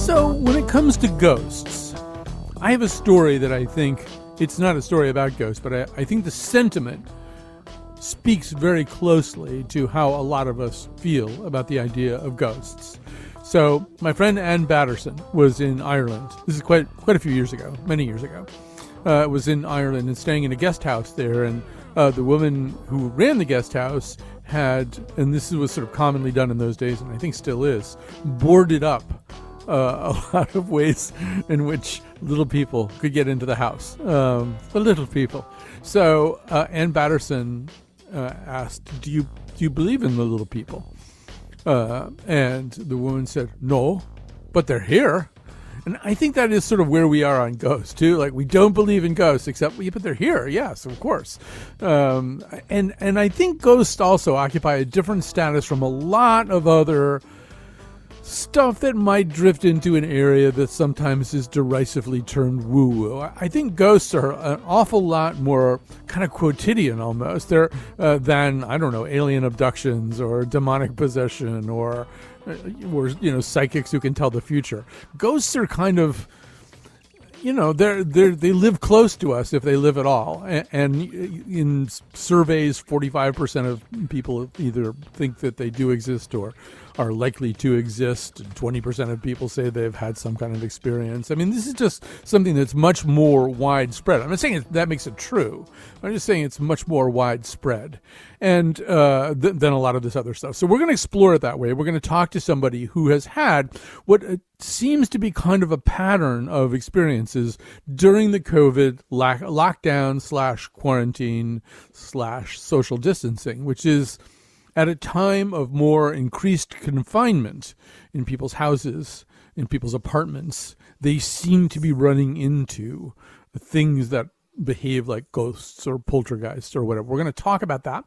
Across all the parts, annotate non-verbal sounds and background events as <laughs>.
So, when it comes to ghosts, I have a story that I think it's not a story about ghosts, but I, I think the sentiment speaks very closely to how a lot of us feel about the idea of ghosts. So, my friend Ann Batterson was in Ireland. This is quite quite a few years ago, many years ago. Uh, was in Ireland and staying in a guest house there, and uh, the woman who ran the guest house had, and this was sort of commonly done in those days, and I think still is, boarded up uh, <laughs> a lot of ways in which little people could get into the house. Um, the little people. So uh, Ann Batterson uh, asked, "Do you do you believe in the little people?" Uh, and the woman said, "No, but they're here." And I think that is sort of where we are on ghosts too. Like we don't believe in ghosts, except we, but they're here. Yes, of course. Um, and and I think ghosts also occupy a different status from a lot of other stuff that might drift into an area that sometimes is derisively termed woo woo. I think ghosts are an awful lot more kind of quotidian almost there uh, than I don't know alien abductions or demonic possession or uh, or you know psychics who can tell the future. Ghosts are kind of you know they're they they live close to us if they live at all and, and in surveys 45% of people either think that they do exist or are likely to exist. 20% of people say they've had some kind of experience. I mean, this is just something that's much more widespread. I'm not saying that makes it true. I'm just saying it's much more widespread and uh, th- than a lot of this other stuff. So we're going to explore it that way. We're going to talk to somebody who has had what seems to be kind of a pattern of experiences during the COVID lock- lockdown slash quarantine slash social distancing, which is – at a time of more increased confinement in people's houses, in people's apartments, they seem to be running into things that behave like ghosts or poltergeists or whatever. We're going to talk about that.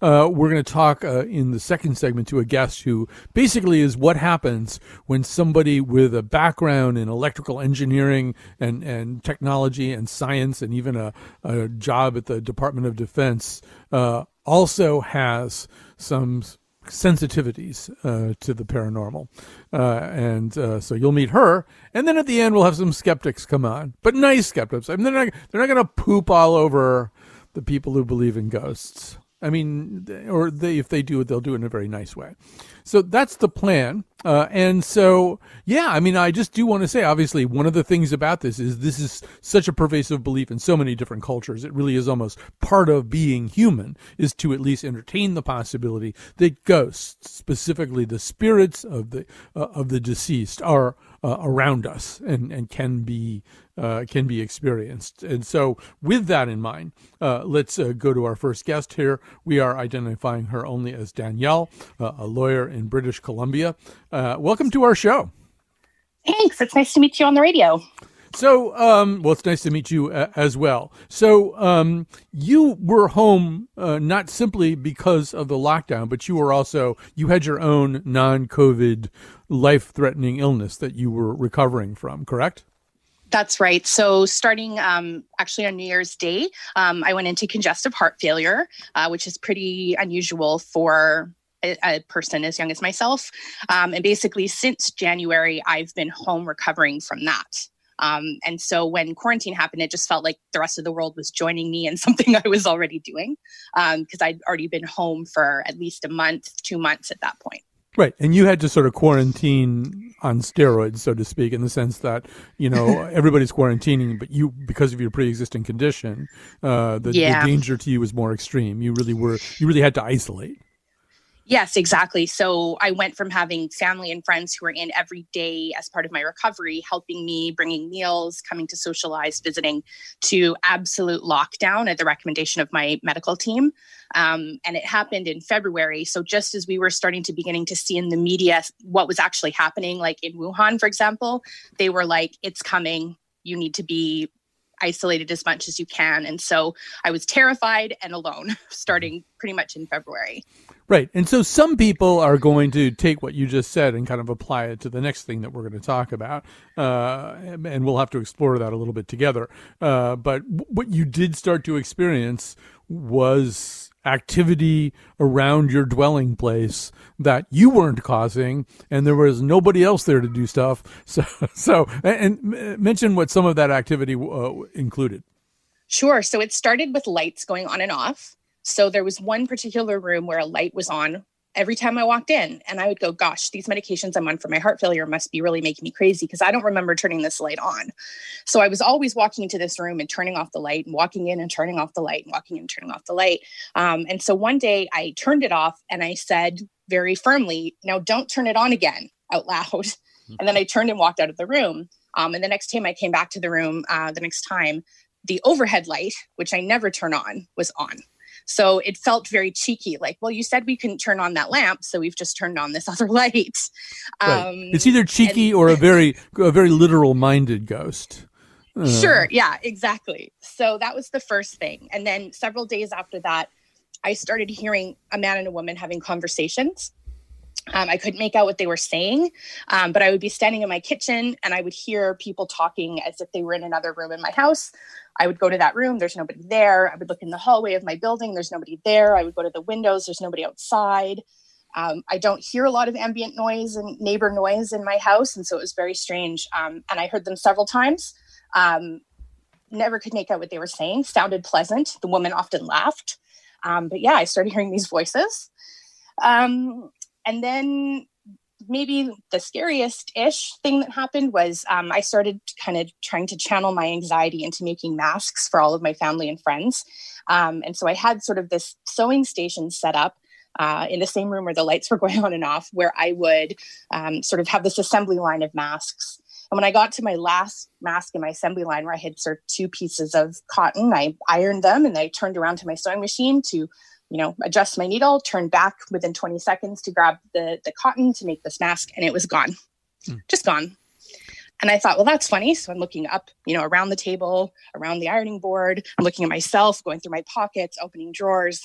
Uh, we're going to talk uh, in the second segment to a guest who basically is what happens when somebody with a background in electrical engineering and, and technology and science and even a, a job at the Department of Defense uh, also has some sensitivities uh, to the paranormal. Uh, and uh, so you'll meet her. And then at the end, we'll have some skeptics come on, but nice skeptics. I mean, they're not, they're not going to poop all over the people who believe in ghosts. I mean, or they, if they do it, they'll do it in a very nice way. So that's the plan. Uh, and so, yeah, I mean, I just do want to say, obviously, one of the things about this is this is such a pervasive belief in so many different cultures. It really is almost part of being human is to at least entertain the possibility that ghosts, specifically the spirits of the uh, of the deceased, are uh, around us and and can be uh, can be experienced. And so, with that in mind, uh, let's uh, go to our first guest here. We are identifying her only as Danielle, uh, a lawyer in British Columbia. Uh, welcome to our show. Thanks. It's nice to meet you on the radio. So, um, well, it's nice to meet you uh, as well. So, um, you were home uh, not simply because of the lockdown, but you were also you had your own non-COVID life-threatening illness that you were recovering from. Correct? That's right. So, starting um, actually on New Year's Day, um, I went into congestive heart failure, uh, which is pretty unusual for a, a, person as young as myself. Um, and basically, since January, I've been home recovering from that. Um, and so when quarantine happened, it just felt like the rest of the world was joining me in <laughs> something I was already doing because um, I'd already been home for at least a month, two months at that point. Right. And you had to sort of quarantine on steroids, so to speak, in the sense that, you know, <laughs> everybody's quarantining, but you, because of your pre existing condition, uh, the, yeah. the danger to you was more extreme. You really were, you really had to isolate. Yes, exactly. So I went from having family and friends who were in every day as part of my recovery, helping me, bringing meals, coming to socialize, visiting, to absolute lockdown at the recommendation of my medical team. Um, and it happened in February. So just as we were starting to beginning to see in the media what was actually happening, like in Wuhan, for example, they were like, "It's coming. You need to be isolated as much as you can. And so I was terrified and alone <laughs> starting pretty much in February. Right. And so some people are going to take what you just said and kind of apply it to the next thing that we're going to talk about. Uh, and we'll have to explore that a little bit together. Uh, but what you did start to experience was activity around your dwelling place that you weren't causing and there was nobody else there to do stuff <laughs> so so and, and mention what some of that activity uh, included sure so it started with lights going on and off so there was one particular room where a light was on every time I walked in. And I would go, gosh, these medications I'm on for my heart failure must be really making me crazy because I don't remember turning this light on. So I was always walking into this room and turning off the light and walking in and turning off the light and walking in and turning off the light. Um, and so one day I turned it off and I said very firmly, now don't turn it on again <laughs> out loud. And then I turned and walked out of the room. Um, and the next time I came back to the room, uh, the next time, the overhead light, which I never turn on, was on. So it felt very cheeky, like, well, you said we couldn't turn on that lamp, so we've just turned on this <laughs> other light. Right. Um, it's either cheeky and- or a <laughs> very a very literal minded ghost. Uh. Sure, yeah, exactly. So that was the first thing. And then several days after that, I started hearing a man and a woman having conversations. Um, I couldn't make out what they were saying, um, but I would be standing in my kitchen and I would hear people talking as if they were in another room in my house. I would go to that room, there's nobody there. I would look in the hallway of my building, there's nobody there. I would go to the windows, there's nobody outside. Um, I don't hear a lot of ambient noise and neighbor noise in my house. And so it was very strange. Um, and I heard them several times. Um, never could make out what they were saying, sounded pleasant. The woman often laughed. Um, but yeah, I started hearing these voices. Um, and then maybe the scariest ish thing that happened was um, I started kind of trying to channel my anxiety into making masks for all of my family and friends. Um, and so I had sort of this sewing station set up. Uh, in the same room where the lights were <laughs> going on and off, where I would um, sort of have this assembly line of masks. And when I got to my last mask in my assembly line, where I had sort of two pieces of cotton, I ironed them and I turned around to my sewing machine to you know, adjust my needle, turn back within 20 seconds to grab the, the cotton to make this mask, and it was gone, mm. just gone. And I thought, well, that's funny. So I'm looking up, you know, around the table, around the ironing board. I'm looking at myself, going through my pockets, opening drawers,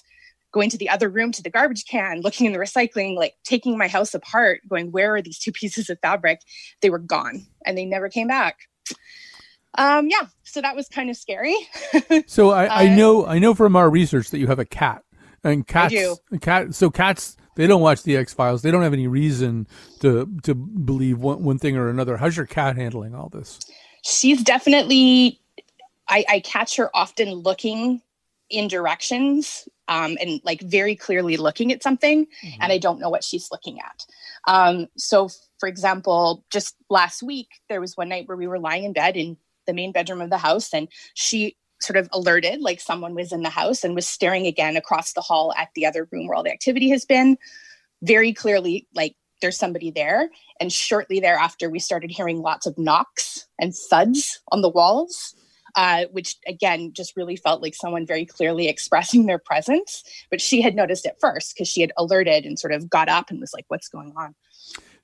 going to the other room to the garbage can, looking in the recycling, like taking my house apart, going, where are these two <laughs> pieces of fabric? They were gone and they never came back. Um, yeah, so that was kind of scary. <laughs> so I, I uh, know I know from our research that you have a cat. And cats, cat. So cats, they don't watch the X Files. They don't have any reason to to believe one, one thing or another. How's your cat handling all this? She's definitely. I, I catch her often looking in directions um, and like very clearly looking at something, mm-hmm. and I don't know what she's looking at. Um, so, for example, just last week there was one night where we were lying in bed in the main bedroom of the house, and she sort of alerted like someone was in the house and was staring again across the hall at the other room where all the activity has been. Very clearly like there's somebody there. And shortly thereafter we started hearing lots of knocks and thuds on the walls uh, which again just really felt like someone very clearly <laughs> expressing their presence. But she had noticed it first because she had alerted and sort of got up and was like what's going on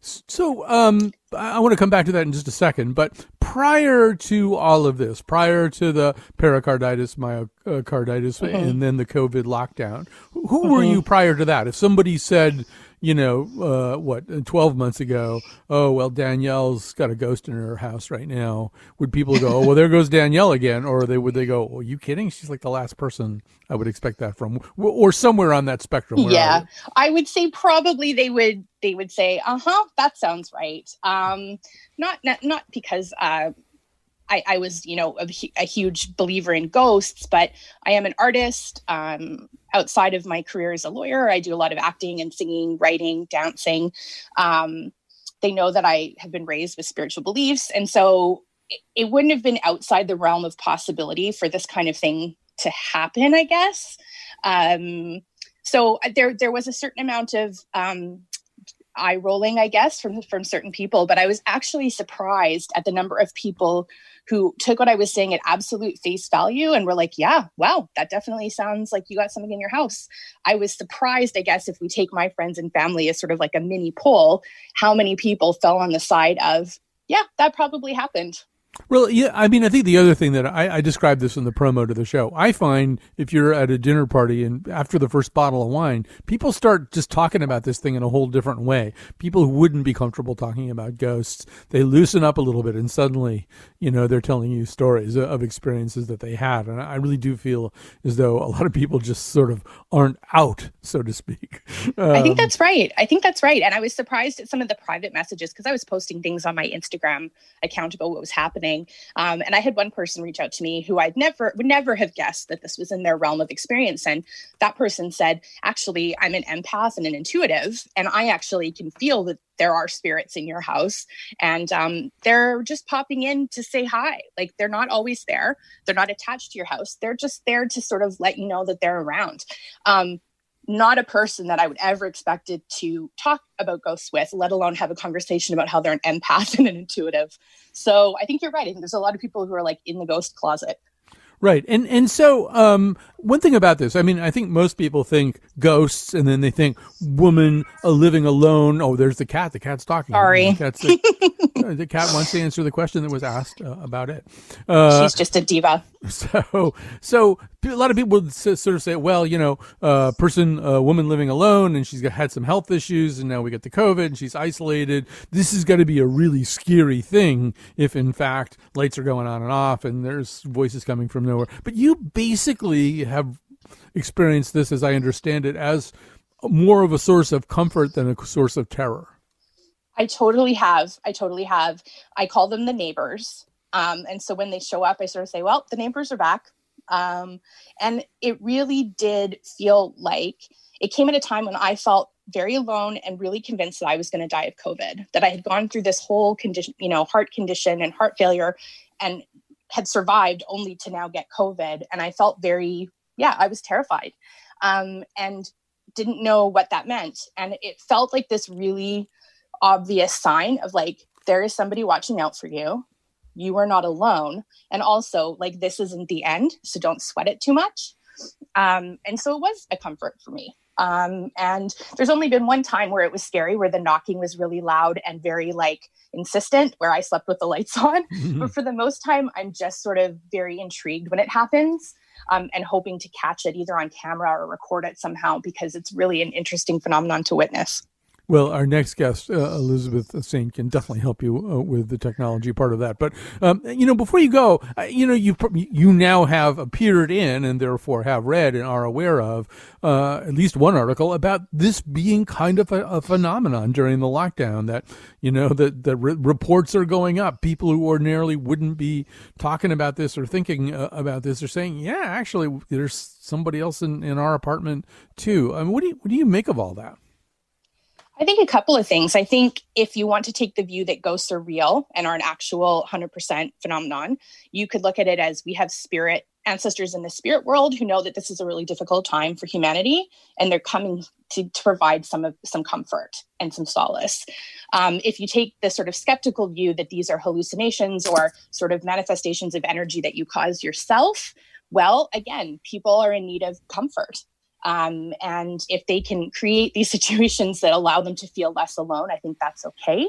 so um, I want to come back to that in just a second, but prior to all of this, prior to the pericarditis, myocarditis, mm-hmm. and then the COVID lockdown, who were you prior to that? If somebody said, you know, uh, what, 12 months ago, oh, well, Danielle's got a ghost in her house right now, would people go, oh, well, there goes Danielle again? Or they would they go, well, are you kidding? She's like the last person I would expect that from, or somewhere on that spectrum. yeah. I would say probably they would, they would say, uh huh, that sounds right. Um, not, not, not because, uh, I, I, was, you know, a, a, huge believer in ghosts, but I am an artist. Um, outside of my career as a lawyer, I do a lot of acting and singing, writing, dancing. Um, they know that I have been raised with spiritual beliefs. And so it, it wouldn't have been outside the realm of possibility for this kind of thing to happen, I guess. Um, so there there was a certain amount of um, eye rolling, I guess, from from certain people. But I was actually surprised at the number of people who took what I was saying at absolute face value and were like, "Yeah, wow, that definitely sounds like you got something in your house." I was surprised, I guess, if we take my friends and family as sort of like a mini poll, how many people fell on the side of, "Yeah, that probably happened." Well, yeah, I mean, I think the other thing that I, I, described this in the promo to the show. I find if you're at a dinner party and after the first bottle of wine, people start just talking about this thing in a whole different way. People who wouldn't be comfortable talking about ghosts, they loosen up a little bit, and suddenly, you know, they're telling you stories of experiences that they had. And I really do feel as though a lot of people just sort of aren't out, so to speak. Um, I think that's right. I think that's right. And I was surprised at some of the private messages because I was posting things on my Instagram account about what was happening happening. Um, and I had one person reach out to me who I'd never would never have guessed that this was in their realm of experience. And that person said, actually, I'm an empath and an intuitive, and I actually can feel that there are spirits in your house. And um, they're just popping in to say hi. Like they're not always there. They're not attached to your house. They're just there to sort of let you know that they're around. Um, not a person that I would ever expected to talk about ghosts with, let alone have a conversation about how they're an empath <laughs> and an intuitive. So I think you're right. I think there's a lot of people who are like in the ghost closet. Right. And and so um, one thing about this, I mean, I think most people think ghosts and then they think woman uh, living alone. Oh, there's the cat. The cat's talking. Sorry. The, cat's the, <laughs> the cat wants to answer the question that was asked uh, about it. Uh, She's just a diva. <laughs> So, so a lot of people would sort of say, well, you know, a uh, person, a woman living alone and she's had some health issues and now we get the COVID and she's isolated. This is going to be a really scary thing if in fact lights are going on and off and there's voices coming from nowhere. But you basically have experienced this, as I understand it, as more of a source of comfort than a source of terror. I totally have. I totally have. I call them the neighbors. Um, and so when they show up, I sort of say, well, the neighbors are back. Um, and it really did feel like it came at a time when I felt very alone and really convinced that I was going to die of COVID, that I had gone through this whole condition, you know, heart condition and heart failure and had survived only to now get COVID. And I felt very, yeah, I was terrified um, and didn't know what that meant. And it felt like this really obvious sign of like, there is somebody watching out for you. You are not alone. And also, like, this isn't the end. So don't sweat it too much. Um, and so it was a comfort for me. Um, and there's only been one time where it was scary, where the knocking was really loud and very like insistent, where I slept with the lights <laughs> on. Mm-hmm. <laughs> But for the most time, I'm just sort of very intrigued when it happens. Um, and hoping to catch it either on camera or record it somehow because it's really an interesting phenomenon to witness. Well, our next guest, uh, Elizabeth Saint, can definitely help you uh, with the technology part of that. But um, you know, before you go, you know, you you now have appeared in and therefore have read and are aware of uh, at least one article about this being kind of a, a phenomenon during the lockdown. That you know that the re- reports are going up. People who ordinarily wouldn't be talking about this or thinking uh, about this are saying, "Yeah, actually, there's somebody else in, in our apartment too." I mean, what do you what do you make of all that? I think a couple of things. I think if you want to take the view that ghosts are real and are an actual 100% phenomenon, you could look at it as we have spirit ancestors in the spirit world who know that this is a really difficult time for humanity and they're coming to, to provide some of some comfort and some solace um, if you take the sort of skeptical view that these are hallucinations or sort of manifestations of energy that you cause yourself well again people are in need of comfort um, and if they can create these <laughs> situations that allow them to feel less alone, I think that's okay.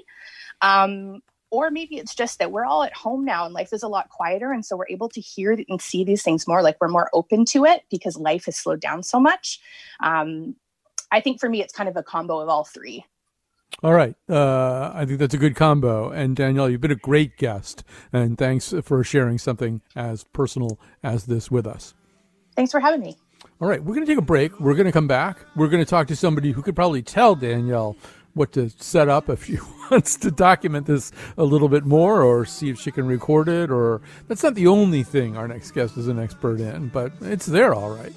Um, or maybe it's just that we're all at home now and life is a lot quieter. And so we're able to hear and see these things more, like we're more open to it because life has slowed down so much. Um, I think for me, it's kind of a combo of all three. All right. Uh, I think that's a good combo. And Danielle, you've been a great guest. And thanks for sharing something as personal as this with us. Thanks for having me. All right, we're going to take a break. We're going to come back. We're going to talk to somebody who could probably tell Danielle what to set up if she <laughs> wants to document this a little bit more or see if she can record it or that's not the only thing our next guest is an expert in, but it's there all right.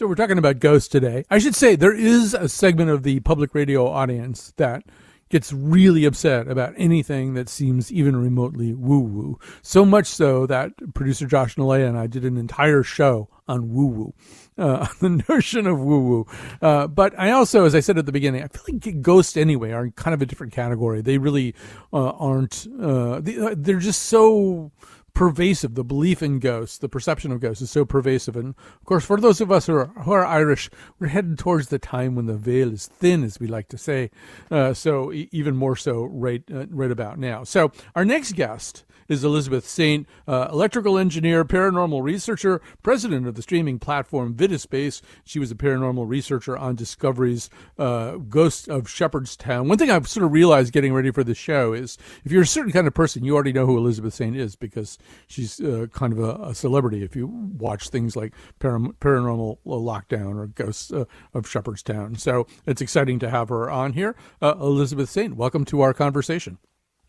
So we're talking about ghosts today. I should say there is a segment of the public radio audience that gets really upset about anything that seems even remotely woo woo. So much so that producer Josh Nilaya and I did an entire show on woo woo, uh, <laughs> the notion of woo woo. Uh, but I also, as I said at the beginning, I feel like ghosts anyway are kind of a different category. They really uh, aren't, uh, uh, they're just so pervasive. The belief in ghosts, the perception of ghosts is so pervasive. And of course, for those of us who are, who are Irish, we're headed towards the time when the veil is thin, as we like to say. Uh, so even more so right, uh, right about now. So our next guest is Elizabeth Saint, uh, electrical engineer, paranormal researcher, president of the streaming platform Vidispace. She was a paranormal researcher on Discovery's uh, Ghost of Shepherdstown. One thing I've sort of realized getting ready for the show is if you're a certain kind of person, you already know who Elizabeth Saint is because she's uh, kind of a, a, celebrity. If you watch things like Param- Paranormal Lockdown or Ghosts uh, of Shepherdstown, so it's exciting to have her on here. Uh, Elizabeth Saint, welcome to our conversation.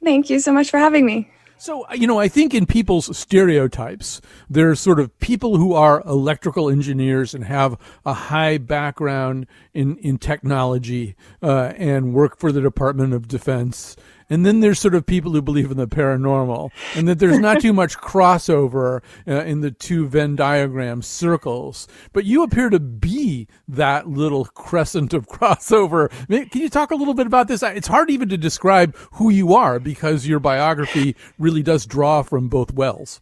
Thank you so much for having me. So, you know, I think in people's stereotypes, there's sort of people who are electrical engineers and have a high background in, in technology uh, and work for the Department of Defense and then there's sort of people who believe in the paranormal, and that there's not too much crossover uh, in the two Venn diagram circles. But you appear to be that little crescent of <laughs> crossover. Can you talk a little bit about this? It's hard even to describe who you are because your biography really does draw from both wells.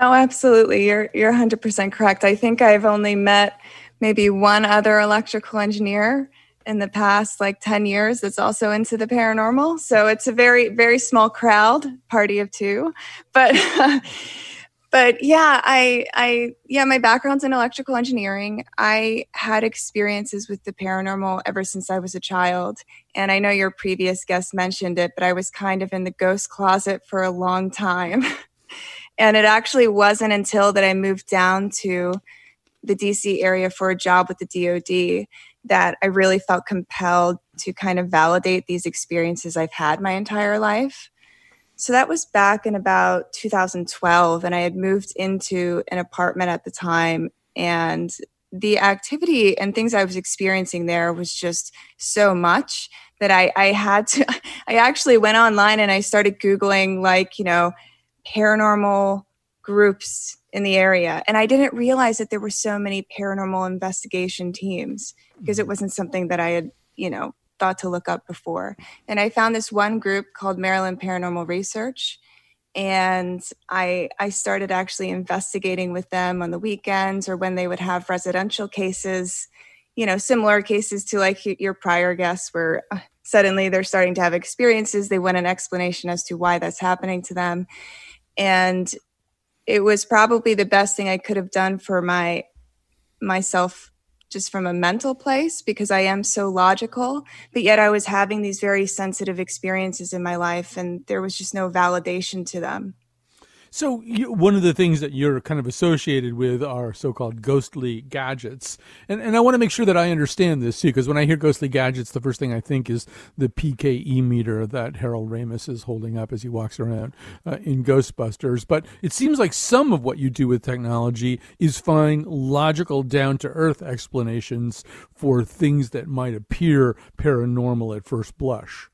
No, absolutely. You're you're 100% correct. I think I've only met maybe one other electrical engineer in the past like 10 years that's also into the paranormal. So it's a very very small crowd party of two. But <laughs> but yeah i i yeah my background's in electrical engineering. I had experiences with the paranormal ever since i was a child. And i know your previous guest mentioned it but i was kind of in the ghost closet for a long time. <laughs> And it actually wasn't until that i moved down to the dc area for a job with the dod that I really felt compelled to kind of validate these experiences I've had my entire life. So that was back in about 2012, and I had moved into an apartment at the time. And the activity and things I was experiencing there was just so much that I, I had to, <laughs> I actually went online and I started Googling, like, you know, paranormal groups in the area. And I didn't realize that there were so many paranormal investigation teams because it mm-hmm. wasn't something that I had, you know, thought to look up before. And I found this one group called Maryland Paranormal Research. And I I started actually investigating with them on the weekends or when they would have residential cases, you know, similar cases to like your prior guests where uh, suddenly they're starting to have experiences. They want an explanation as to why that's happening to them. And it was probably the best thing I could have done for my myself just from a mental place because I am so logical, but yet I was having these very sensitive experiences in my life and there was just no validation to them. So you, one of the things that you're kind of associated with are so-called ghostly gadgets, and and I want to make sure that I understand this too, because when I hear ghostly gadgets, the first thing I think is the PKE meter that Harold Ramis is holding up as he walks around uh, in Ghostbusters. But it seems like some of what you do with technology is find logical, down-to-earth explanations for things that might appear paranormal at first blush.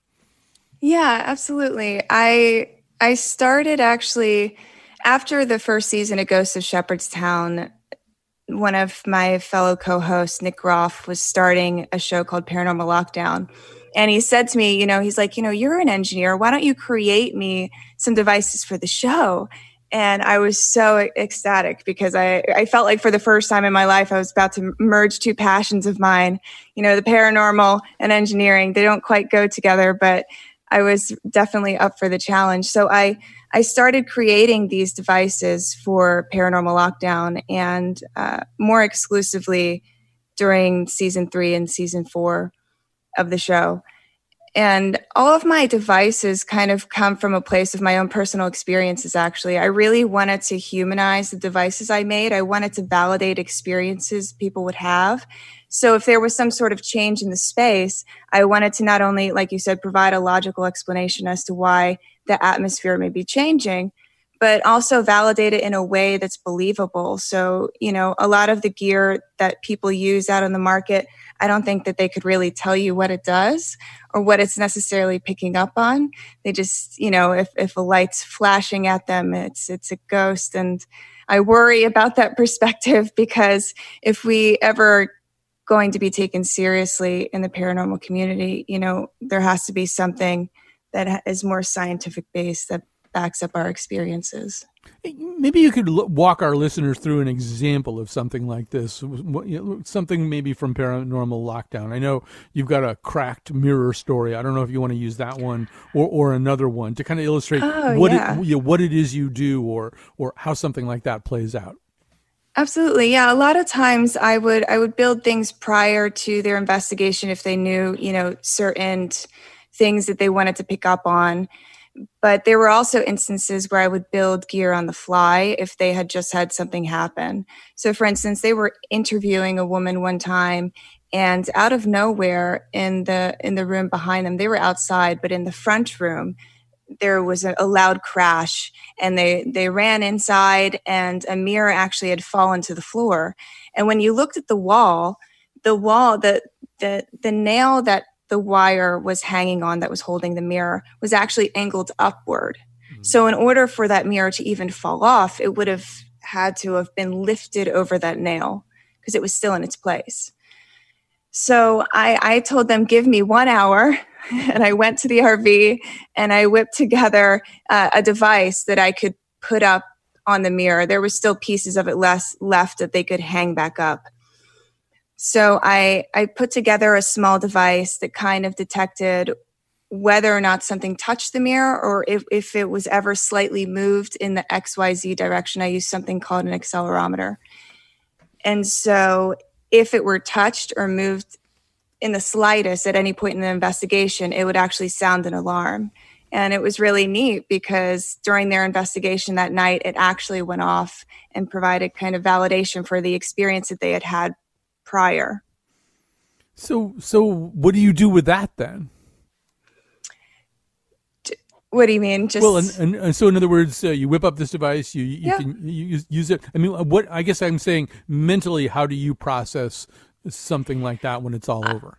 Yeah, absolutely. I I started actually after the first season of Ghosts of Shepherdstown. One of my fellow co hosts, Nick Groff, was starting a show called Paranormal Lockdown. And he said to me, You know, he's like, You know, you're an engineer. Why don't you create me some devices for the show? And I was so ecstatic because I, I felt like for the first time in my life, I was about to merge two passions of mine. You know, the paranormal and engineering, they don't quite go together, but I was definitely up for the challenge. So I I started creating these devices for Paranormal Lockdown and uh, more exclusively during season three and season four of the show. And all of my devices kind of come from a place of my own personal experiences, actually. I really wanted to humanize the devices I made. I wanted to validate experiences people would have. So if there was some sort of change in the space, I wanted to not only, like you said, provide a logical explanation as to why the atmosphere may be changing, but also validate it in a way that's believable. So, you know, a lot of the gear that people use out on the market, I don't think that they could really tell you what it does or what it's necessarily picking up on. They just, you know, if, if a light's flashing at them, it's it's a ghost. And I worry about that <laughs> perspective because if we ever going to be taken seriously in the paranormal community, you know, there has to be something that is more scientific based that backs up our experiences. Maybe you could walk our listeners through an example of something like this, something maybe from Paranormal Lockdown. I know you've got a cracked mirror story. I don't know if you want to use that one or, or another one to kind of illustrate oh, what yeah. it, what it is you do or or how something like that plays out. Absolutely. Yeah, a lot of times I would I would build things prior to their investigation if they knew, you know, certain things that they wanted to pick up on. But there were also instances where I would build gear on the fly if they had just had something happen. So, for instance, they were interviewing a woman one time, and out of nowhere, in the in the room behind them, they were outside, but in the front room, there was a, a, loud crash and they they ran inside and a mirror actually had fallen to the floor and when you looked at the wall the wall the the the nail that the wire was hanging on that was holding the mirror was actually angled upward. Mm-hmm. So, in order for that mirror to even fall off, it would have had to have been lifted over that nail because it was still in its place. So, I, I told them, give me one hour. <laughs> And I went to the RV and I whipped together uh, a device that I could put up on the mirror. There were still pieces of it less left that they could hang back up. So I, I put together a small device that kind of detected whether or not something touched the mirror or if, if it was ever slightly moved in the XYZ direction. I used something called an accelerometer. And so if it were touched or moved in the slightest at any point in the investigation, it would actually sound an alarm. And it was really neat because during their investigation that night, it actually went off and provided kind of validation for the experience that they had had prior. So, so what do you do with that then? What do you mean? Just well, and, and, and so in other words, uh, you whip up this device, you you yeah. can you use it. I mean, what I guess I'm saying mentally, how do you process something like that when it's all uh, over?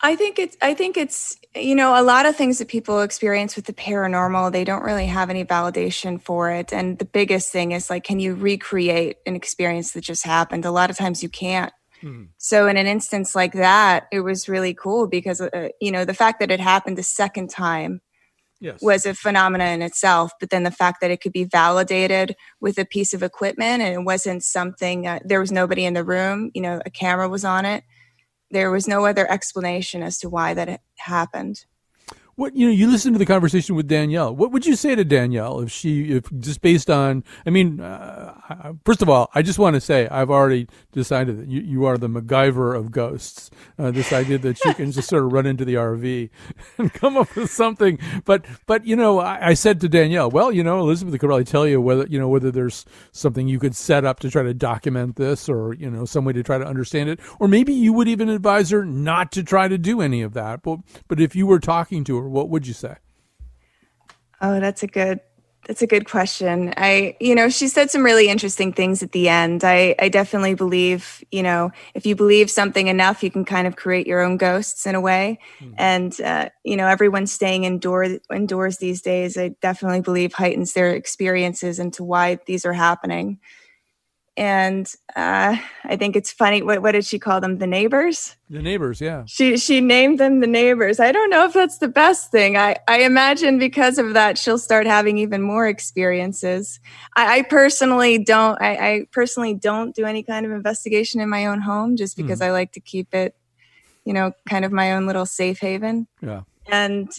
I think it's I think it's you know a lot of things that people experience with the paranormal they don't really have any validation for it and the biggest thing is like can you recreate an experience that just happened a lot of times you can't Hmm. So in an instance like that, it was really cool because uh, you know the fact that it happened the second time yes. was a phenomenon in itself. But then the fact that it could be validated with a piece of equipment and it wasn't something uh, there was nobody in the room. You know, a camera was on it. There was no other explanation as to why that happened what you know you listen to the conversation with danielle. What would you say to danielle if she if just based on i mean uh, first of all i just want to say i've already decided that you, you are the macgyver of ghosts. Uh, this idea that you can just sort of run into the rv <laughs> and come up with something. But but you know I, I, said to danielle well you know elizabeth could probably tell you whether you know whether there's something you could set up to try to document this or you know some way to try to understand it. Or maybe you would even advise her not to try to do any of that. But but if you were talking to her what would you say? Oh, that's a good that's a good question. I, you know, she said some really interesting things at the end. I, I definitely believe, you know, if you believe something enough, you can kind of create your own ghosts in a way. Mm-hmm. And, uh, you know, everyone's staying indoor, indoors these days. I definitely believe heightens their experiences into why these are happening and uh, I think it's funny. What, what did she call them? The neighbors. The neighbors, yeah. She she named them the neighbors. I don't know if that's the best thing. I I imagine because of that, she'll start having even more experiences. I, I personally don't. I, I, personally don't do any kind of investigation in my own home, just because mm. I like to keep it, you know, kind of my own little safe haven. Yeah. And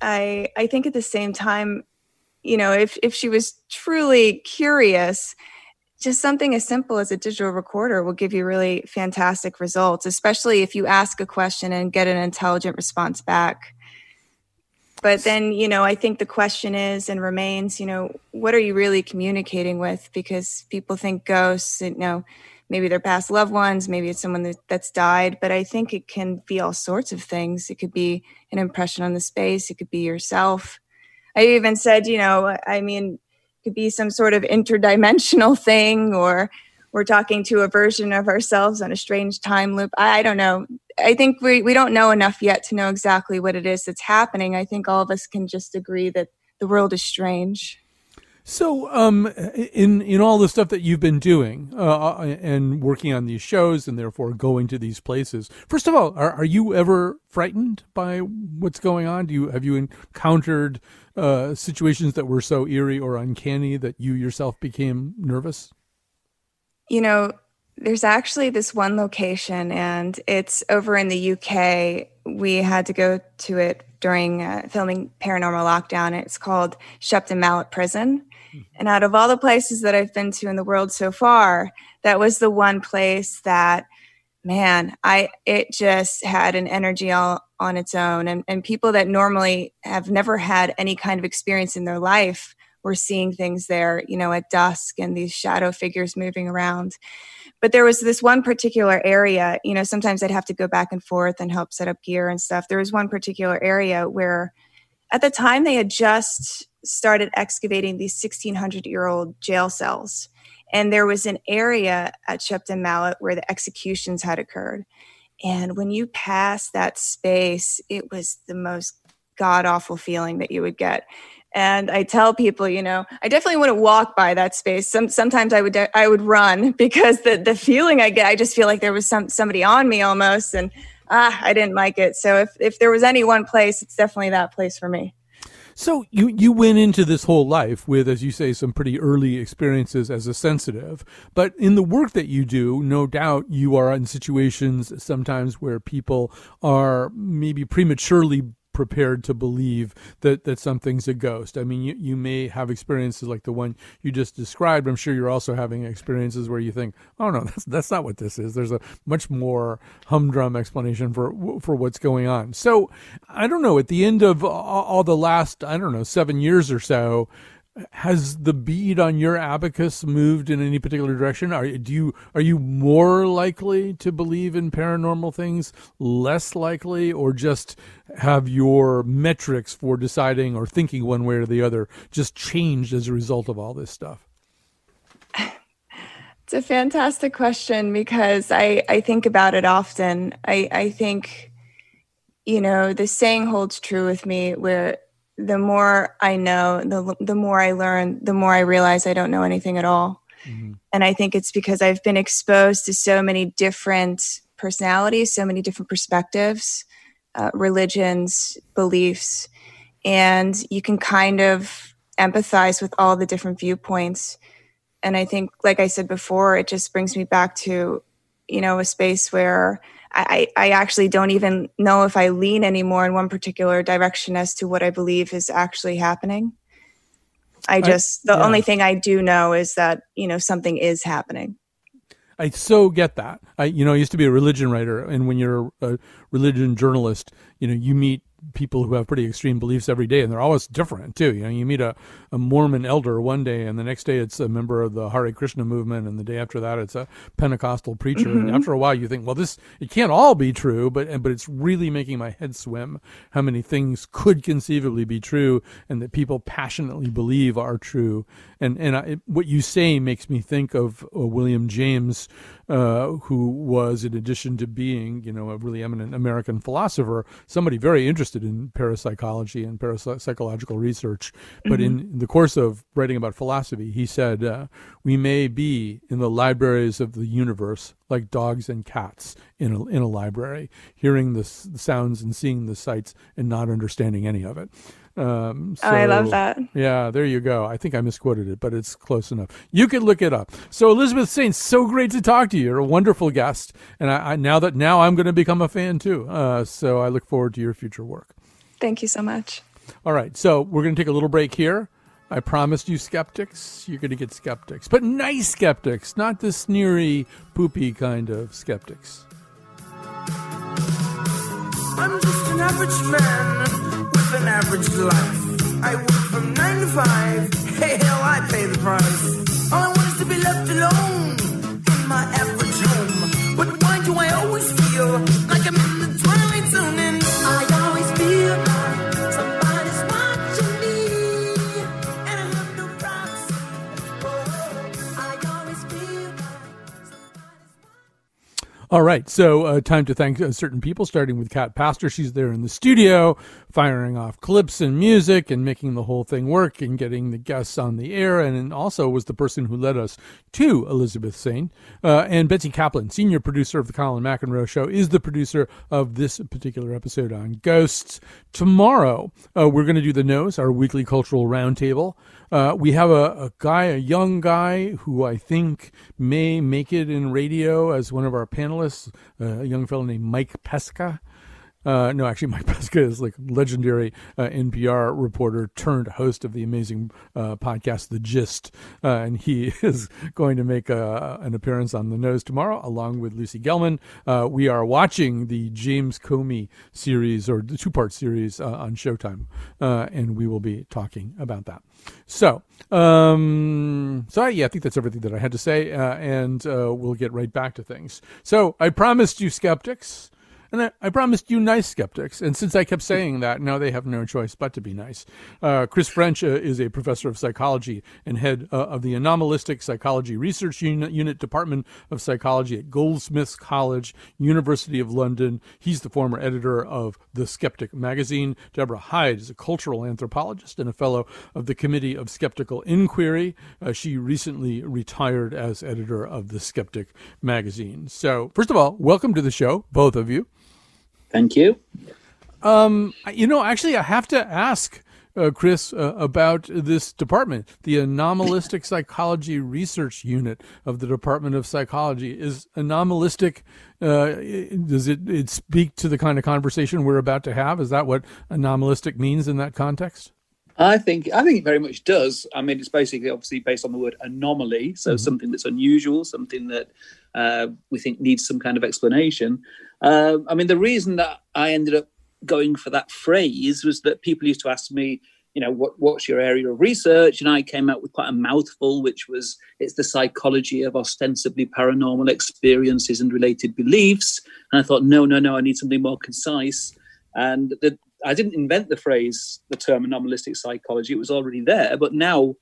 I I think at the same time, you know, if if she was truly curious just something as simple as a digital recorder will give you really fantastic results, especially if you ask a question and get an intelligent response back. But then, you know, I think the question is and remains, you know, what are you really communicating with? Because people think ghosts, you know, maybe they're past loved ones, maybe it's someone that, that's died, but I think it can be all sorts of things. It could be an impression on the space, it could be yourself. I even said, you know, I mean, could be some sort of interdimensional <laughs> thing or we're talking to a version of ourselves on a strange time loop. I, I, don't know. I think we, we don't know enough yet to know exactly what it is that's happening. I think all of us can just agree that the world is strange. So, um, in in all the stuff that you've been doing uh, and working on these shows, and therefore going to these places, first of all, are, are you ever frightened by what's going on? Do you have you encountered uh, situations that were so eerie or uncanny that you yourself became nervous? You know, there's actually this one location, and it's over in the UK. We had to go to it during uh, filming Paranormal Lockdown. It's called Shepton Mallet Prison. And out of all the places that I've been to in the world so far, that was the one place that, man, I it just had an energy all on its own. And, and people that normally have never had any kind of experience in their life we're seeing things there, you know, at dusk and these shadow figures moving around. But there was this one particular area, you know, sometimes I'd have to go back and forth and help set up gear and stuff. There was one particular area where at the time they had just started excavating these 1600 year old jail cells. And there was an area at Shepton Mallet where the executions had occurred. And when you pass that space, it was the most god awful feeling that you would get and I tell people, you know, I definitely wouldn't walk by that space. Some sometimes I would de- I would run <laughs> because the the feeling I get, I just feel like there was some somebody on me almost, and ah, I didn't like it. So if if there was any one place, it's definitely that place for me. So you you went into this whole life with, as you say, some pretty early experiences as a sensitive. But in the work that you do, no doubt you are in situations sometimes where people are maybe prematurely prepared to believe that that something's a ghost. I mean, you, you may have experiences like the one you just described. I'm sure you're also having experiences where you think, "Oh no, <laughs> that's that's not what this is." There's a much more humdrum explanation for for what's going on. So, I don't know. At the end of all, the last, I don't know, seven years or so, has the bead on your abacus moved in any particular direction? Are do you are you more likely to believe in paranormal things, less likely, or just have your metrics for deciding or thinking one way or the other just changed as a result of all this stuff? <sighs> It's a fantastic question because I, I think about it often. I, I think, you know, the saying holds true with me where the more I know, the the more I learn, the more I realize I don't know anything at all. Mm-hmm. And I think it's because I've been exposed to so many different personalities, so many different perspectives, uh, religions, beliefs, and you can kind of empathize with all the different viewpoints. And I think, like I said before, it just brings me back to, you know, a space where I, I actually don't even know if I lean anymore in one particular direction as to what I believe is actually happening. I just, I, the yeah. only thing I do know is that, you know, something is happening. I so get that. I, you know, I used to be a religion writer, and when you're a religion journalist, you know, you meet people who have pretty extreme beliefs every day, and they're always different too. You know, you meet a, a Mormon elder one day, and the next day it's a member of the Hare Krishna movement, and the day after that it's a Pentecostal preacher. Mm-hmm. And after a while, you think, well, this it can't all be true, but but it's really making my head swim. How many things could conceivably be true, and that people passionately believe are true? And and I, what you say makes me think of uh, William James, uh, who was, in addition to being, you know, a really eminent American philosopher, somebody very interested in parapsychology and parapsychological research. But mm-hmm. in the course of writing about philosophy, he said, uh, "We may be in the libraries of the universe like dogs and cats in a, in a library, hearing the, s- the sounds and seeing the sights and not understanding any of it." Um, so, oh, I love that. Yeah, there you go. I think I misquoted it, but it's close enough. You can look it up. So Elizabeth Saint, so great to talk to you. You're a wonderful guest, and I, I now that now I'm going to become a fan too. Uh, so I look forward to your future work. Thank you so much. All right, so we're going to take a little break here. I promised you skeptics. You're going to get skeptics, but nice skeptics, not the sneery, poopy kind of skeptics. I'm just an average man with an average life. I work from nine to five. Hey, hell, I pay the price. All I want is to be left alone All right, so uh, time to thank uh, certain people, starting with Kat Pastor. She's there in the studio, firing off clips and music and making the whole thing work and getting the guests on the air, and also was the person who led us to Elizabeth Saint. Uh, and Betsy Kaplan, senior producer of the Colin McEnroe Show, is the producer of this particular episode on ghosts. Tomorrow, uh, we're going to do the nose, our weekly cultural roundtable. Uh, we have a, a, guy, a young guy, who I think may make it in radio as one of our panelists, uh, a young fellow named Mike Pesca. Uh, no, actually, <laughs> Mike Pesca is like legendary uh, NPR reporter turned host of the amazing uh, podcast, The Gist, uh, and he <laughs> is going to make a, uh, an appearance on the nose tomorrow, along with Lucy Gelman. Uh, we are watching the James Comey series or the two-part series on Showtime, and we will be talking about that. So, um, so yeah, I think that's everything that I had to say, and we'll get right back to things. So, I promised you skeptics. And I, I, promised you nice skeptics. And since I kept saying that, now they have no choice but to be nice. Uh, Chris French uh, is a professor of psychology and head uh, of the Anomalistic Psychology Research Unit, Unit Department of Psychology at Goldsmiths College, University of London. He's the former editor of The Skeptic magazine. Deborah Hyde is a cultural anthropologist and a fellow of the Committee of Skeptical Inquiry. Uh, she recently retired as editor of The Skeptic magazine. So, first of all, welcome to the show, both of you. Thank you. Um, you know, actually, I have to ask. Uh, Chris, uh, about this department, the Anomalistic Psychology Research Unit of the Department of Psychology. Is anomalistic, uh, does it, it speak to the kind of conversation we're about to have? Is that what anomalistic means in that context? I think I think it very much does. I mean, it's basically obviously based on the word anomaly, so mm-hmm. something that's unusual, something that uh, we think needs some kind of explanation. Uh, I mean, the reason that I ended up going for that phrase was that people used to ask me, you know, what, what's your area of research? And I came out with quite a mouthful, which was it's the psychology of ostensibly paranormal experiences and related beliefs. And I thought, no, no, no, I need something more concise. And the, I didn't invent the phrase, the term anomalistic psychology. It was already there. But now,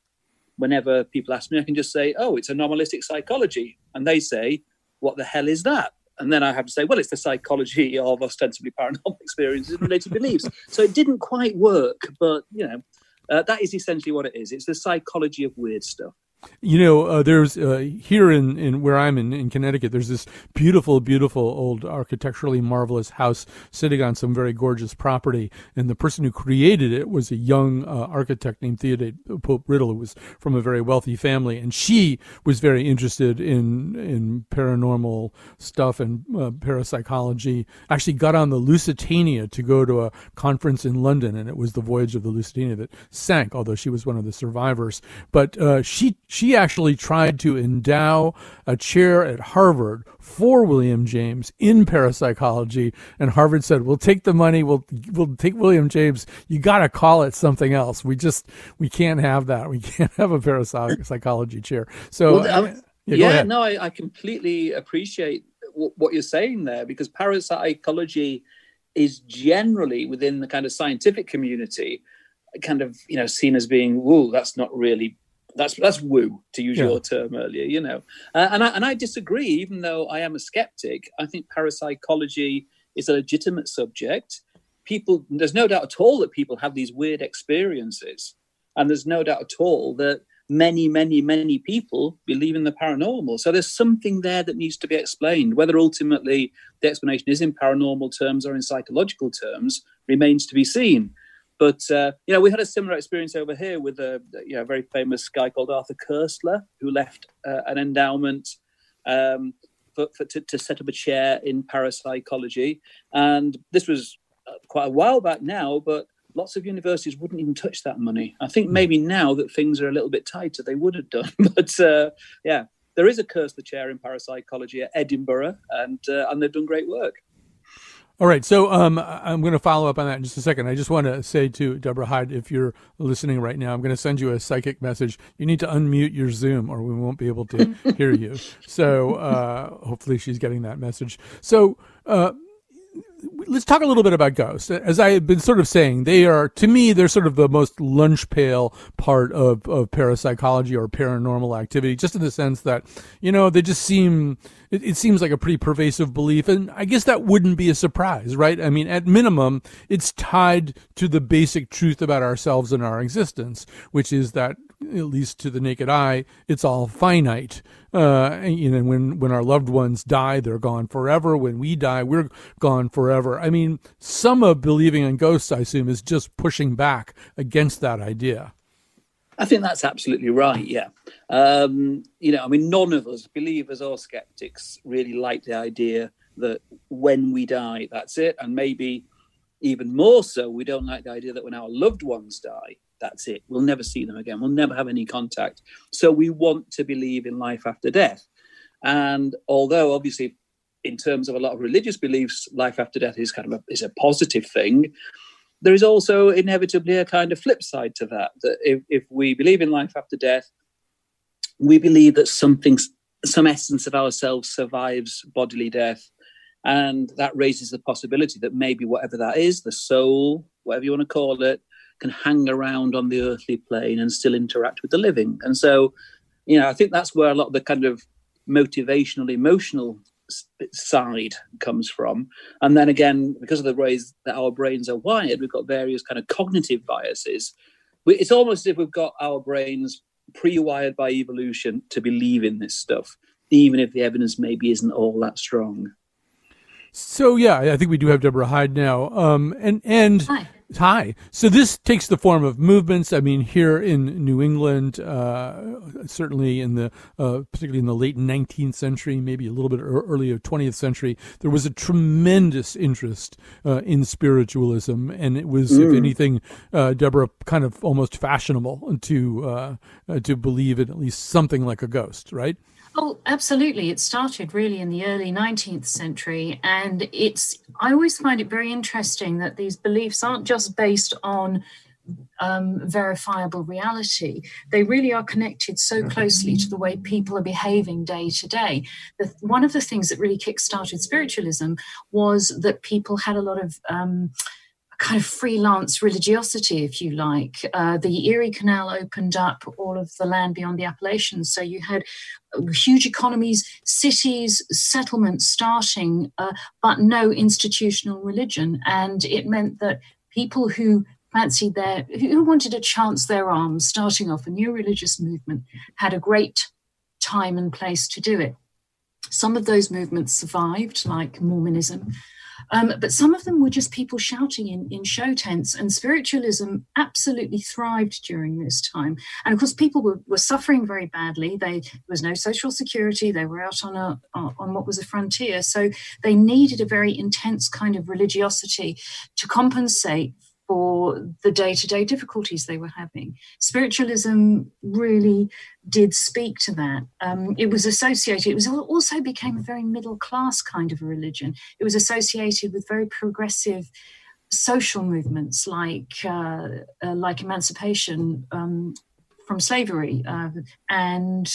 whenever people ask me, I can just say, oh, it's anomalistic psychology. And they say, what the hell is that? And then I have to say, well, it's the psychology <laughs> of ostensibly paranormal <laughs> experiences and related beliefs. So it didn't quite work, but you know, uh, that is essentially what it is. It's the psychology of weird stuff. You know, uh, there's uh, here in, in where I'm in, in Connecticut, there's this beautiful, beautiful old architecturally marvelous house sitting on some very gorgeous property. And the person who created it was a young uh, architect named Theodate Pope Riddle, who was from a very wealthy family. And she was very interested in, in paranormal stuff and uh, parapsychology. Actually, got on the Lusitania to go to a conference in London, and it was the voyage of the Lusitania that sank, although she was one of the survivors. But uh, she she actually tried to endow a chair at Harvard for William James in parapsychology, and Harvard said, "We'll take the money. We'll we'll take William James. You got to call it something else. We just we can't have that. We can't have a parapsychology chair." So, well, yeah, yeah no, I, I completely appreciate w- what you're saying there because parapsychology is generally within the kind of scientific community kind of you know seen as being whoa that's not really that's that's woo to use yeah. your term earlier you know. Uh, and I, and I disagree even though I am a skeptic. I think parapsychology is a legitimate subject. People there's no doubt at all that people have these weird experiences. And there's no doubt at all that many many many people believe in the paranormal. So there's something there that needs to be explained. Whether ultimately the explanation is in paranormal terms or in psychological terms remains to be seen but uh, you know, we had a similar experience over here with a you know, very famous guy called Arthur Koestler, who left uh, an endowment um, for, for to, to, set up a chair in parapsychology. And this was uh, quite a while back now, but lots of universities wouldn't even touch that money. I think maybe now that things are a little bit tighter, they would have done. <laughs> but uh, yeah, there is a Koestler chair in parapsychology at Edinburgh, and uh, and they've done great work. All right, so um, I'm going to follow up on that in just a second. I just want to say to Deborah Hyde, if you're listening right now, I'm going to send you a psychic message. You need to unmute your Zoom, or we won't be able to <laughs> hear you. So uh, hopefully, she's getting that message. So. Uh, let's talk a little bit about ghosts. As I have been sort of saying, they are to me they're sort of the most lunch pail part of of parapsychology or paranormal activity, just in the sense that you know they just seem it, it seems like a pretty pervasive belief, and I guess that wouldn't be a surprise, right? I mean, at minimum, it's tied to the basic truth about ourselves and our existence, which is that at least to the naked eye, it's all finite. Uh, and, know, when when our loved ones die, they're gone forever. When we die, we're gone forever. I mean, some of believing in ghosts, I assume, is just pushing back against that idea. I think that's absolutely right. Yeah, um, you know, I mean, none of us, believers or skeptics, really like the idea that when we die, that's it, and maybe even more so, we don't like the idea that when our loved ones die, that's it. We'll never see them again. We'll never have any contact. So we want to believe in life after death. And although obviously, in terms of a lot of religious beliefs, life after death is kind of a, is a positive thing. There is also inevitably a kind of flip side to that. That if, if we believe in life after death, we believe that something, some essence of ourselves survives bodily death, and that raises the possibility that maybe whatever that is, the soul, whatever you want to call it, can hang around on the earthly plane and still interact with the living. And so, you know, I think that's where a lot of the kind of motivational, emotional side comes from. And then again, because of the ways that our brains are wired, we've got various kind of cognitive biases. It's almost as if we've got our brains pre-wired by evolution to believe in this stuff, even if the evidence maybe isn't all that strong. So yeah, I think we do have Deborah Hyde now. Um, and and Hi. Hi. So this takes the form of movements. I mean, here in New England, uh, certainly in the, uh, particularly in the late 19th century, maybe a little bit earlier 20th century, there was a tremendous interest uh, in spiritualism, and it was, mm. if anything, uh, Deborah, kind of almost fashionable to uh, uh, to believe in at least something like a ghost, right? Oh, absolutely. It started really in the early 19th century. And it's, I always find it very interesting that these beliefs aren't just based on um, verifiable reality. They really are connected so closely to the way people are behaving day to day. The, one of the things that really kick-started spiritualism was that people had a lot of um, kind of freelance religiosity, if you like. Uh, the Erie Canal opened up all of the land beyond the Appalachians. So you had uh, huge economies, cities, settlements starting, uh, but no institutional religion. And it meant that people who fancied their, who wanted to chance their arms, starting off a new religious movement, had a great time and place to do it. Some of those movements survived, like Mormonism. Um, but some of them were just people shouting in, in show tents, and spiritualism absolutely thrived during this time. And of course, people were, were suffering very badly. They, there was no social security. They were out on a on what was a frontier, so they needed a very intense kind of religiosity to compensate for the day to day difficulties they were having. Spiritualism really did speak to that. Um, it was associated, it was also became a very middle class kind of a religion. It was associated with very progressive social movements like, uh, uh, like emancipation um, from slavery uh, and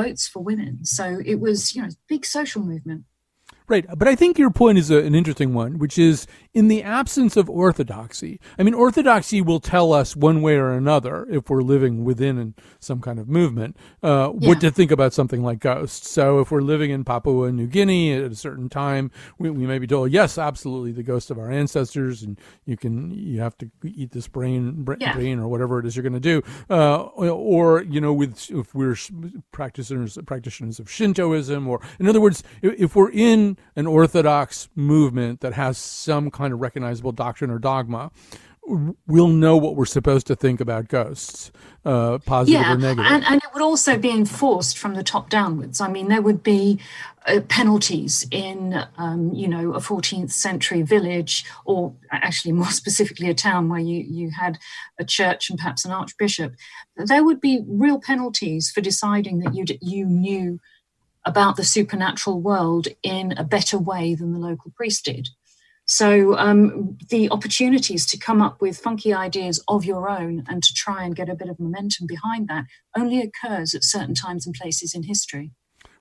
votes for women. So it was, you know, big social movement. Right. But I think your point is a, an interesting one, which is in the absence of orthodoxy. I mean, orthodoxy will tell us one way or another if we're living within some kind of movement, uh, yeah. what to think about something like ghosts. So if we're living in Papua New Guinea at a certain time, we, we may be told, yes, absolutely, the ghost of our ancestors, and you can, you have to eat this brain, brain, yeah. brain or whatever it is you're going to do. Uh, or, you know, with, if we're practitioners, practitioners of Shintoism, or in other words, if, if we're in an orthodox movement that has some kind of recognizable doctrine or dogma, we'll know what we're supposed to think about ghosts, uh, positive yeah, or negative. And, and it would also be enforced from the top downwards. I mean, there would be uh, penalties in, um, you know, a 14th century village, or actually more <laughs> specifically a town where you, you had a church and perhaps an archbishop. There would be real penalties for deciding that you, you knew about the supernatural world in a better way than the local priest did. So um, the opportunities to come up with funky ideas of your own and to try and get a bit of momentum behind that only occurs at certain times and places in history.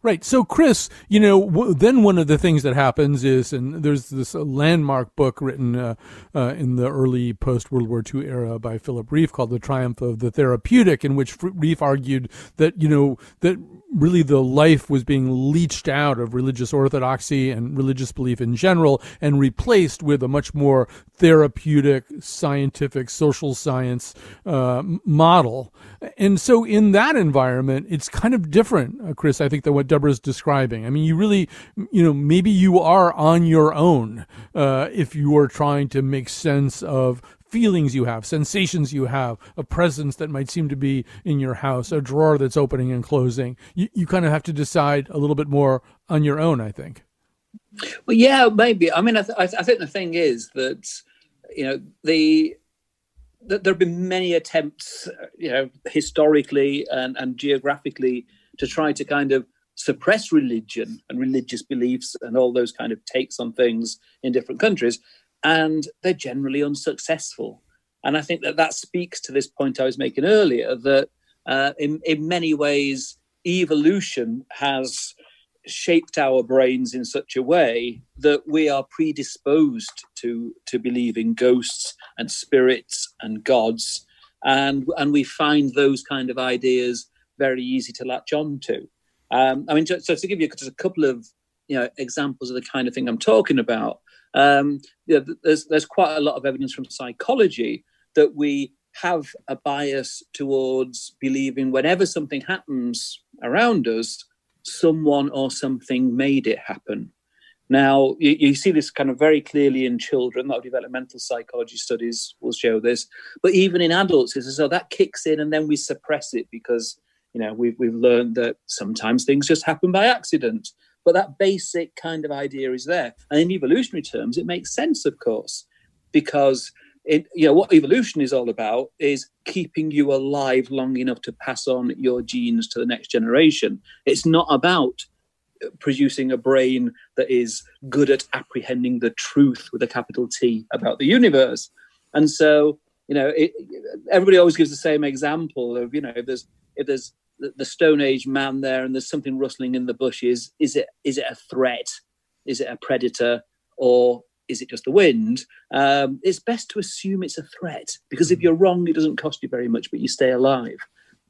Right. So, Chris, you know, w- then one of the things that happens is, and there's this uh, landmark book written uh, uh, in the early post World War II era by Philip Rieff called The Triumph of the Therapeutic, in which Rieff argued that, you know, that really the life was being leached out of religious orthodoxy and religious belief in general and replaced with a much more therapeutic, scientific, social science uh, model. And so, in that environment, it's kind of different, uh, Chris, I think, than what Deborah's describing. I mean, you really, you know, maybe you are on your own uh, if you are trying to make sense of feelings you have, sensations you have, a presence that might seem to be in your house, a drawer that's opening and closing. You, you kind of have to decide a little bit more on your own, I think. Well, yeah, maybe. I mean, I, th- I, th- I think the thing is that, you know, the that there have been many attempts, uh, you know, historically and, and geographically to try to kind of suppress religion and religious beliefs and all those kind of takes on things in different countries and they're generally unsuccessful. And I think that that speaks to this point I was making earlier that uh, in, in many ways, evolution has shaped our brains in such a way that we are predisposed to, to believe in ghosts and spirits and gods. And, and we find those kind of ideas very easy to latch on to. Um, I mean, so to give you just a couple of you know examples of the kind of thing I'm talking about, um, you know, there's there's quite a lot of evidence from psychology that we have a bias towards believing whenever something happens around us, someone or something made it happen. Now, you, you, see this kind of very clearly in children. Of developmental psychology studies will show this. But even in adults, it's as though that kicks in and then we suppress it because, you know, we've, we've learned that sometimes things just happen by accident. But that basic kind of idea is there. And in evolutionary terms, it makes sense, of course, because it, you know what evolution is all about is keeping you alive long enough to pass on your genes to the next generation. It's not about producing a brain that is good at apprehending the truth with a capital T about the universe. And so, you know, it, everybody always gives the same example of, you know, if there's if there's the, Stone Age man there, and there's something rustling in the bushes. Is it is it a threat? Is it a predator, or is it just the wind? Um, it's best to assume it's a threat because if you're wrong, it doesn't cost you very much, but you stay alive.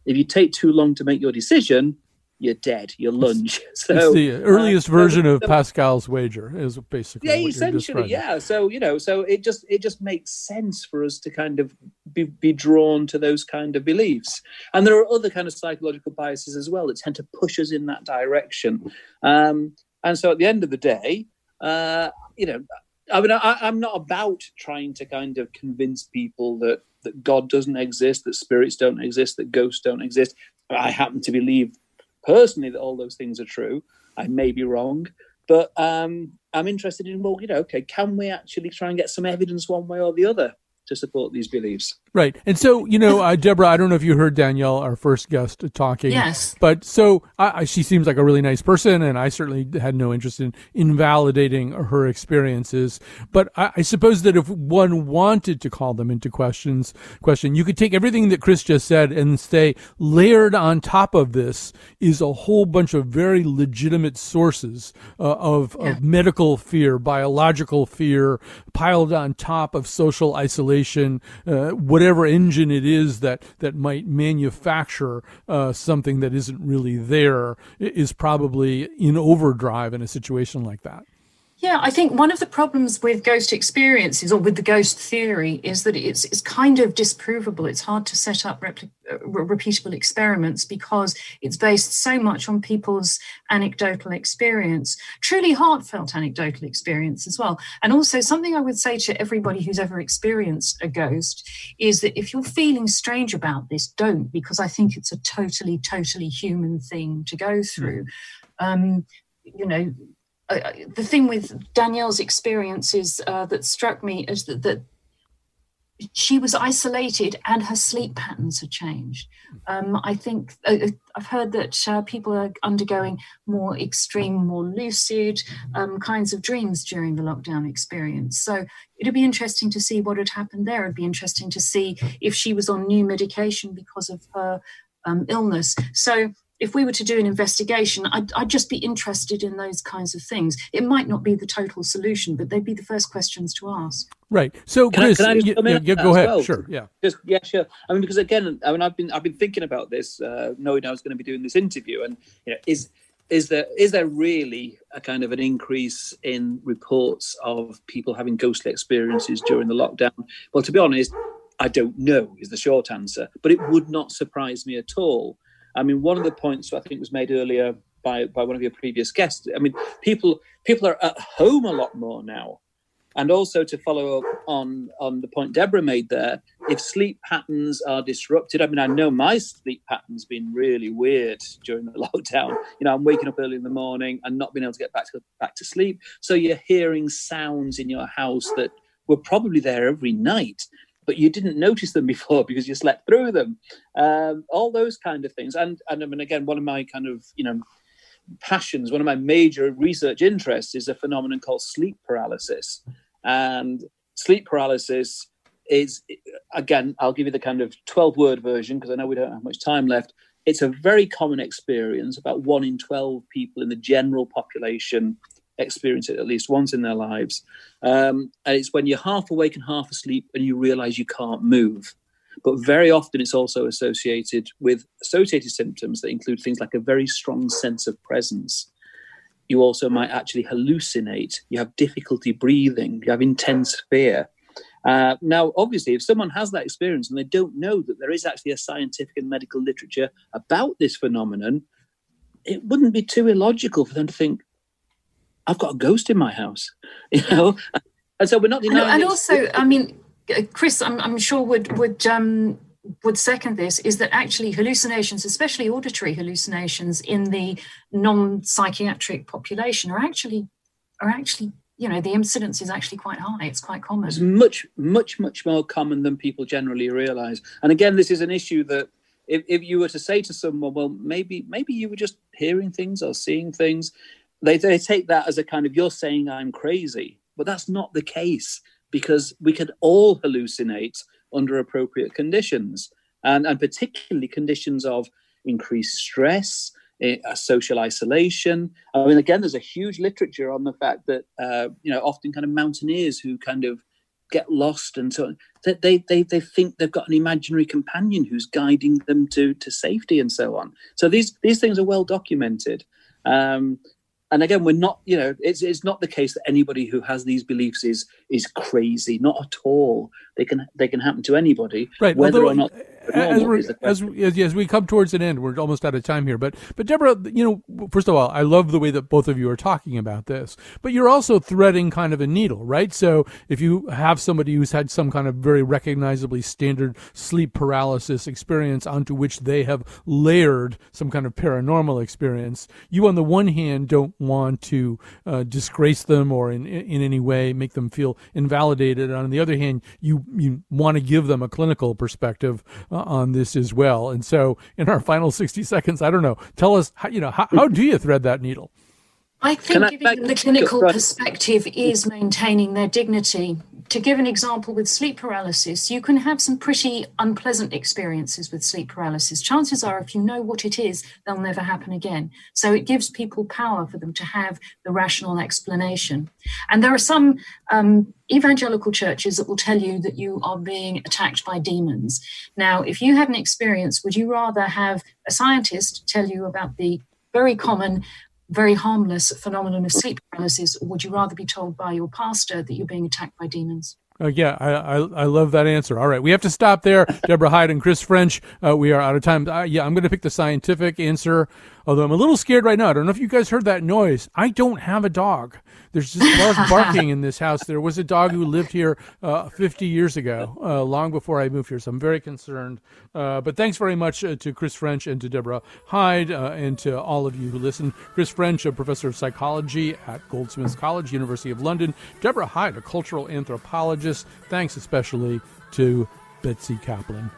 If you take too long to make your decision, you're dead. You're lunge. <laughs> So it's the earliest uh, version of Pascal's wager is basically yeah, essentially, yeah. So you know, so it just it just makes sense for us to kind of be, be drawn to those kind of beliefs. And there are other kind of psychological biases as well that tend to push us in that direction. Um, and so at the end of the day, uh, you know, I mean, I, I'm not about trying to kind of convince people that that God doesn't exist, that spirits don't exist, that ghosts don't exist. I happen to believe personally that all those things are true. I may be wrong, but um, I'm interested in well, you know, okay, can we actually try and get some evidence one way or the other to support these beliefs? Right. And so, you know, uh, Deborah, I don't know if you heard Danielle, our first guest, talking. Yes. But so I, I, she seems like a really nice person, and I certainly had no interest in invalidating her experiences. But I, I suppose that if one wanted to call them into questions, question, you could take everything that Chris just said and say layered on top of this is a whole bunch of very legitimate sources uh, of, yeah. of medical fear, biological fear, piled on top of social isolation, uh, whatever engine it is that that might manufacture uh, something that isn't really there is probably in overdrive in a situation like that. Yeah, I think one of the problems with ghost experiences or with the ghost theory is that it's, it's kind of disprovable. It's hard to set up repli- uh, repeatable experiments because it's based so much on people's anecdotal experience, truly heartfelt anecdotal experience as well. And also, something I would say to everybody who's ever experienced a ghost is that if you're feeling strange about this, don't, because I think it's a totally, totally human thing to go through. Mm. Um, you know, uh, the thing with Danielle's experiences uh, that struck me is that, that she was isolated and her sleep patterns had changed. Um, I think uh, uh, I've heard that uh, people are undergoing more extreme, more lucid um, kinds of dreams during the lockdown experience. So it'd be interesting to see what had happened there. It'd be interesting to see if she was on new medication because of her um, illness. So if we were to do an investigation, I'd, I'd, just be interested in those kinds of things. It might not be the total solution, but they'd be the first questions to ask. Right. So, can Chris, I, can I just yeah, yeah, go ahead. Well? Sure. Yeah. Just yeah, sure. I mean, because again, I mean, I've been I've been thinking about this, uh, knowing I was going to be doing this interview, and you know, is is there is there really a kind of an increase in reports of people having ghostly experiences during the lockdown? Well, to be honest, I don't know is the short answer, but it would not surprise me at all. I mean, one of the points I think was made earlier by by one of your previous guests. I mean, people people are at home a lot more now. And also to follow up on, on the point Deborah made there, if sleep patterns are disrupted, I mean, I know my sleep pattern's been really weird during the <laughs> lockdown. You know, I'm waking up early in the morning and not being able to get back to back to sleep. So you're hearing sounds in your house that were probably there every night, but you didn't notice them <laughs> before because you slept through them. Um, all those kind of things. And and I mean, again, one of my kind of you know passions, one of my major research interests is a phenomenon called sleep paralysis. And sleep paralysis is, again, I'll give you the kind of 12 word version because I know we don't have much time left. It's a very common experience. About one in 12 people in the general population experience it at least once in their lives. Um, and it's when you're half awake and half asleep and you realize you can't move. But very often it's also associated with associated symptoms that include things like a very strong sense of presence. You also might actually hallucinate. You have difficulty breathing. You have intense fear. Uh, now, obviously, if someone has that experience and they don't know that there is actually a scientific and medical literature about this phenomenon, it wouldn't be too illogical for them to think, "I've got a ghost in my house," <laughs> you know. And so we're not denying. And, and also, I mean, Chris, I'm, I'm sure would would um, would second this is that actually hallucinations, especially auditory hallucinations in the non-psychiatric population, are actually are actually you know the incidence is actually quite high. It's quite common. It's much much much more common than people generally realise. And again, this is an issue that if, if you were to say to someone, well, maybe maybe you were just hearing things or seeing things, they they take that as a kind of you're saying I'm crazy, but that's not the case because we can all hallucinate under appropriate conditions, and, and particularly conditions of increased stress, eh, social isolation. I mean, again, there's a huge literature on the fact that uh, you know often kind of mountaineers who kind of get lost and so on, that they, they they think they've got an imaginary companion who's guiding them to to safety and so on. So these these things are well documented. Um, and again we're not you know it's, it's not the case that anybody who has these beliefs is is crazy not at all. They can they can happen to anybody right whether Although, or not as, as, as, as, we come towards an end, we're almost out of time here. But but Deborah, you know, first of all, I love the way that both of you are talking about this. But you're also threading kind of a needle, right? So if you have somebody who's had some kind of very recognizably standard sleep paralysis experience onto which they have layered some kind of paranormal experience, you on the one hand don't want to uh, disgrace them or in in any way make them feel invalidated. On the other hand, you you want to give them a clinical perspective. Uh, on this as well. And so, in our final 60 seconds, I don't know, tell us, how, you know, how, how do you thread that needle? I think I, giving them the clinical perspective is maintaining their dignity. To give an example with sleep paralysis, you can have some pretty unpleasant experiences with sleep paralysis. Chances are, if you know what it is, they'll never happen again. So it gives people power for them to have the rational explanation. And there are some um, evangelical churches that will tell you that you are being attacked by demons. Now, if you had an experience, would you rather have a scientist tell you about the very common very harmless phenomenon of sleep paralysis, or would you rather be told by your pastor that you're being attacked by demons? Uh, yeah, I, I, I love that answer. All right, we have to stop there. Deborah Hyde and Chris French. Uh, we are out of time. Uh, yeah, I'm going to pick the scientific answer. Although I'm a little scared right now. I don't know if you guys heard that noise. I don't have a dog. There's just <laughs> barking in this house. There was a dog who lived here uh, 50 years ago, uh, long before I moved here. So I'm very concerned. Uh, but thanks very much uh, to Chris French and to Deborah Hyde uh, and to all of you who listen. Chris French, a professor of psychology at Goldsmiths College, University of London. Deborah Hyde, a cultural anthropologist. Thanks especially to Betsy Kaplan.